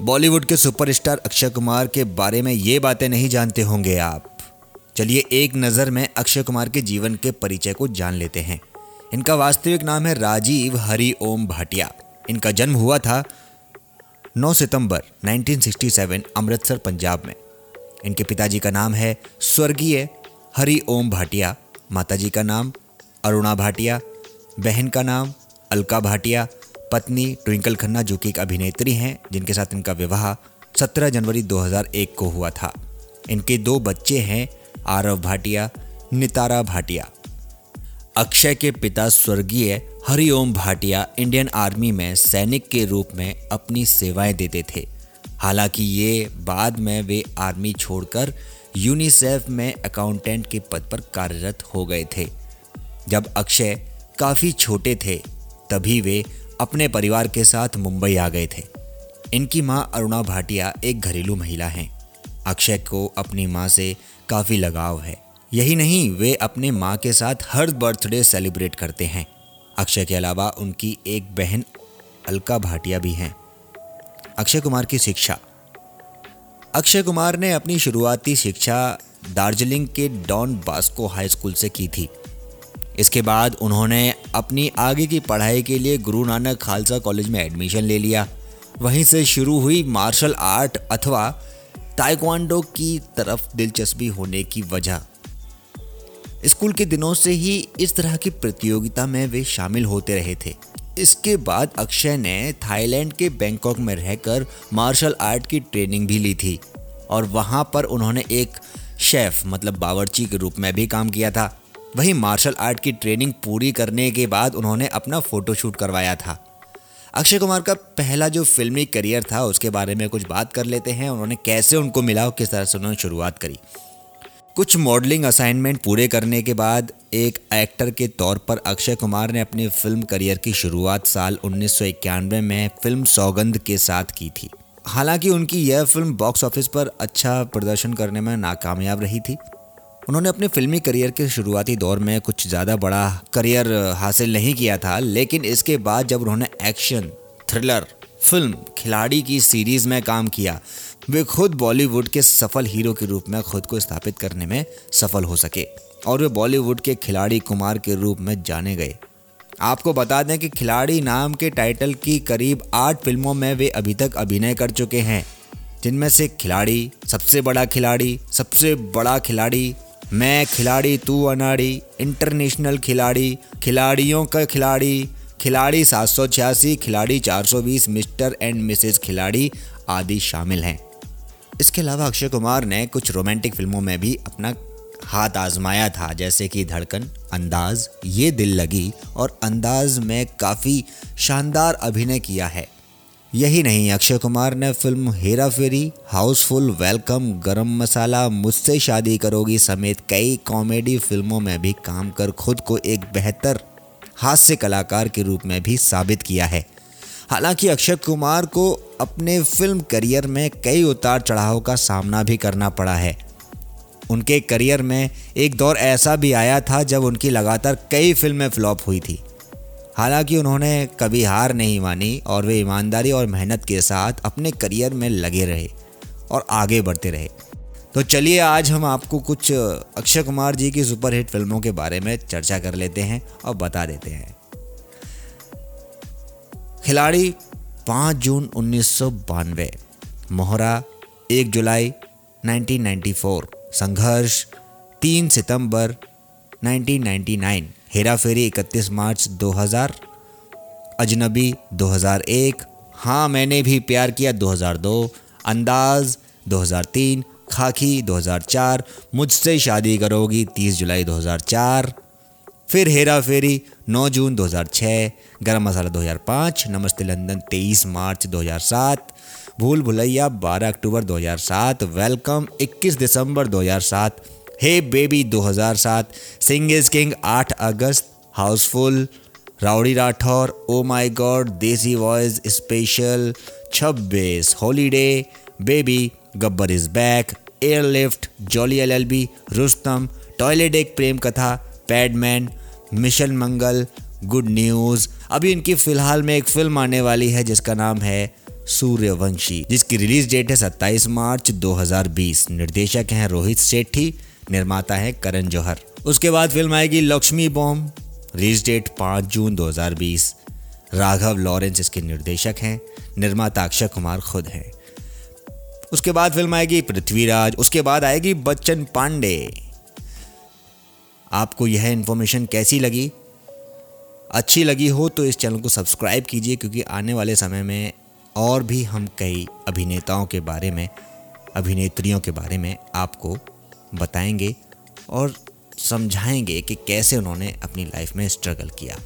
बॉलीवुड के सुपरस्टार अक्षय कुमार के बारे में ये बातें नहीं जानते होंगे आप। चलिए एक नज़र में अक्षय कुमार के जीवन के परिचय को जान लेते हैं। इनका वास्तविक नाम है राजीव हरि ओम भाटिया। इनका जन्म हुआ था 9 सितंबर 1967 अमृतसर, पंजाब में। इनके पिताजी का नाम है स्वर्गीय हरि ओम भाटिया, माताजी का नाम अरुणा भाटिया, बहन का नाम अलका भाटिया पत्नी ट्विंकल खन्ना, जो कि एक अभिनेत्री हैं, जिनके साथ इनका विवाह 17 जनवरी 2001 को हुआ था। इनके दो बच्चे हैं, आरव भाटिया, नितारा भाटिया। अक्षय के पिता स्वर्गीय हरिओम भाटिया इंडियन आर्मी में सैनिक के रूप में अपनी सेवाएँ देते थे। हालाँकि ये बाद में वे आर्मी छोड़कर यूनिसेफ में अकाउंटेंट के पद पर कार्यरत हो गए थे। जब अक्षय काफ़ी छोटे थे, तभी वे अपने परिवार के साथ मुंबई आ गए थे। इनकी माँ अरुणा भाटिया एक घरेलू महिला हैं। अक्षय को अपनी माँ से काफ़ी लगाव है। यही नहीं, वे अपने माँ के साथ हर बर्थडे सेलिब्रेट करते हैं। अक्षय के अलावा उनकी एक बहन अलका भाटिया भी हैं। अक्षय कुमार की शिक्षा। अक्षय कुमार ने अपनी शुरुआती शिक्षा दार्जिलिंग के डॉन बास्को हाई स्कूल से की थी। इसके बाद उन्होंने अपनी आगे की पढ़ाई के लिए गुरु नानक खालसा कॉलेज में एडमिशन ले लिया। वहीं से शुरू हुई मार्शल आर्ट अथवा ताइक्वांडो की तरफ़ दिलचस्पी होने की वजह। स्कूल के दिनों से ही इस तरह की प्रतियोगिता में वे शामिल होते रहे थे। इसके बाद अक्षय ने थाईलैंड के बैंकॉक में रहकर मार्शल आर्ट की ट्रेनिंग भी ली थी और वहाँ पर उन्होंने एक शेफ मतलब बावर्ची के रूप में भी काम किया था। वहीं मार्शल आर्ट की ट्रेनिंग पूरी करने के बाद उन्होंने अपना फोटोशूट करवाया था। अक्षय कुमार का पहला जो फिल्मी करियर था, उसके बारे में कुछ बात कर लेते हैं, उन्होंने कैसे उनको मिला और किस तरह से उन्होंने शुरुआत करी। कुछ मॉडलिंग असाइनमेंट पूरे करने के बाद एक एक्टर के तौर पर अक्षय कुमार ने अपने फ़िल्म करियर की शुरुआत साल उन्नीस सौ इक्यानवे में फ़िल्म सौगंध के साथ की थी। हालाँकि उनकी यह फ़िल्म बॉक्स ऑफ़िस पर अच्छा प्रदर्शन करने में नाकामयाब रही थी। उन्होंने अपने फिल्मी करियर के शुरुआती दौर में कुछ ज़्यादा बड़ा करियर हासिल नहीं किया था, लेकिन इसके बाद जब उन्होंने एक्शन, थ्रिलर, फ़िल्म, खिलाड़ी की सीरीज़ में काम किया, वे खुद बॉलीवुड के सफल हीरो के रूप में खुद को स्थापित करने में सफल हो सके और वे बॉलीवुड के खिलाड़ी कुमार के रूप में जाने गए। आपको बता दें कि खिलाड़ी नाम के टाइटल की करीब आठ फ़िल्मों में वे अभी तक अभिनय कर चुके हैं, जिनमें से खिलाड़ी, सबसे बड़ा खिलाड़ी, सबसे बड़ा खिलाड़ी मैं खिलाड़ी, तू अनाड़ी इंटरनेशनल खिलाड़ी, खिलाड़ियों का खिलाड़ी खिलाड़ी सात सौ छियासी, खिलाड़ी चार सौ बीस मिस्टर एंड मिसेज खिलाड़ी आदि शामिल हैं। इसके अलावा अक्षय कुमार ने कुछ रोमांटिक फ़िल्मों में भी अपना हाथ आजमाया था, जैसे कि धड़कन, अंदाज, ये दिल लगी और अंदाज में काफ़ी शानदार अभिनय किया है। यही नहीं, अक्षय कुमार ने film Hera Pheri, housefull, welcome, Garam Masala, मुझसे शादी करोगी समेत कई कॉमेडी फ़िल्मों में भी काम कर खुद को एक बेहतर हास्य कलाकार के रूप में भी साबित किया है। हालाँकि अक्षय कुमार को अपने फ़िल्म करियर में कई उतार चढ़ाव का सामना भी करना पड़ा है। उनके करियर में एक दौर ऐसा भी आया था जब उनकी लगातार कई फ़िल्में फ्लॉप हुई थी। हालाँकि उन्होंने कभी हार नहीं मानी और वे ईमानदारी और मेहनत के साथ अपने करियर में लगे रहे और आगे बढ़ते रहे। तो चलिए आज हम आपको कुछ अक्षय कुमार जी की सुपरहिट फ़िल्मों के बारे में चर्चा कर लेते हैं और बता देते हैं। खिलाड़ी पाँच जून उन्नीस सौ बानवे, मोहरा एक जुलाई 1994 संघर्ष तीन सितंबर 1999 हेरा फेरी 31 मार्च 2000 अजनबी 2001 हाँ मैंने भी प्यार किया 2002 अंदाज 2003 खाकी 2004 मुझसे शादी करोगी 30 जुलाई 2004 फिर हेरा फेरी 9 जून 2006 गरम मसाला 2005 नमस्ते London 23 March 2007 Bhool Bhulaiyaa 12 October 2007 welcome 21 दिसंबर 2007 hey baby 2007 Singh is king 8 August, housefull, rowdy Rathore, oh my god, desi voice special 26 holiday, baby, Gabbar is back, airlift, jolly L L B, Rustom, toilet Ek Prem Katha, Padman, mission Mangal, good news. अभी इनकी फ़िलहाल में एक film आने वाली है, जिसका नाम है सूर्यवंशी, जिसकी रिलीज़ डेट है 27 मार्च 2020 निर्देशक हैं रोहित सेठी निर्माता है करण जौहर। उसके बाद फ़िल्म आएगी Laxmi bomb release date 5 June 2020 Raghava Lawrence इसके निर्देशक हैं, निर्माता अक्षय कुमार खुद हैं। उसके बाद फ़िल्म आएगी पृथ्वीराज, उसके बाद आएगी बच्चन पांडे। आपको यह इन्फॉर्मेशन कैसी लगी? अच्छी लगी हो तो इस चैनल को सब्सक्राइब कीजिए, क्योंकि आने वाले समय में और भी हम कई अभिनेताओं के बारे में, अभिनेत्रियों के बारे में आपको बताएँगे और समझाएँगे कि कैसे उन्होंने अपनी लाइफ में स्ट्रगल किया।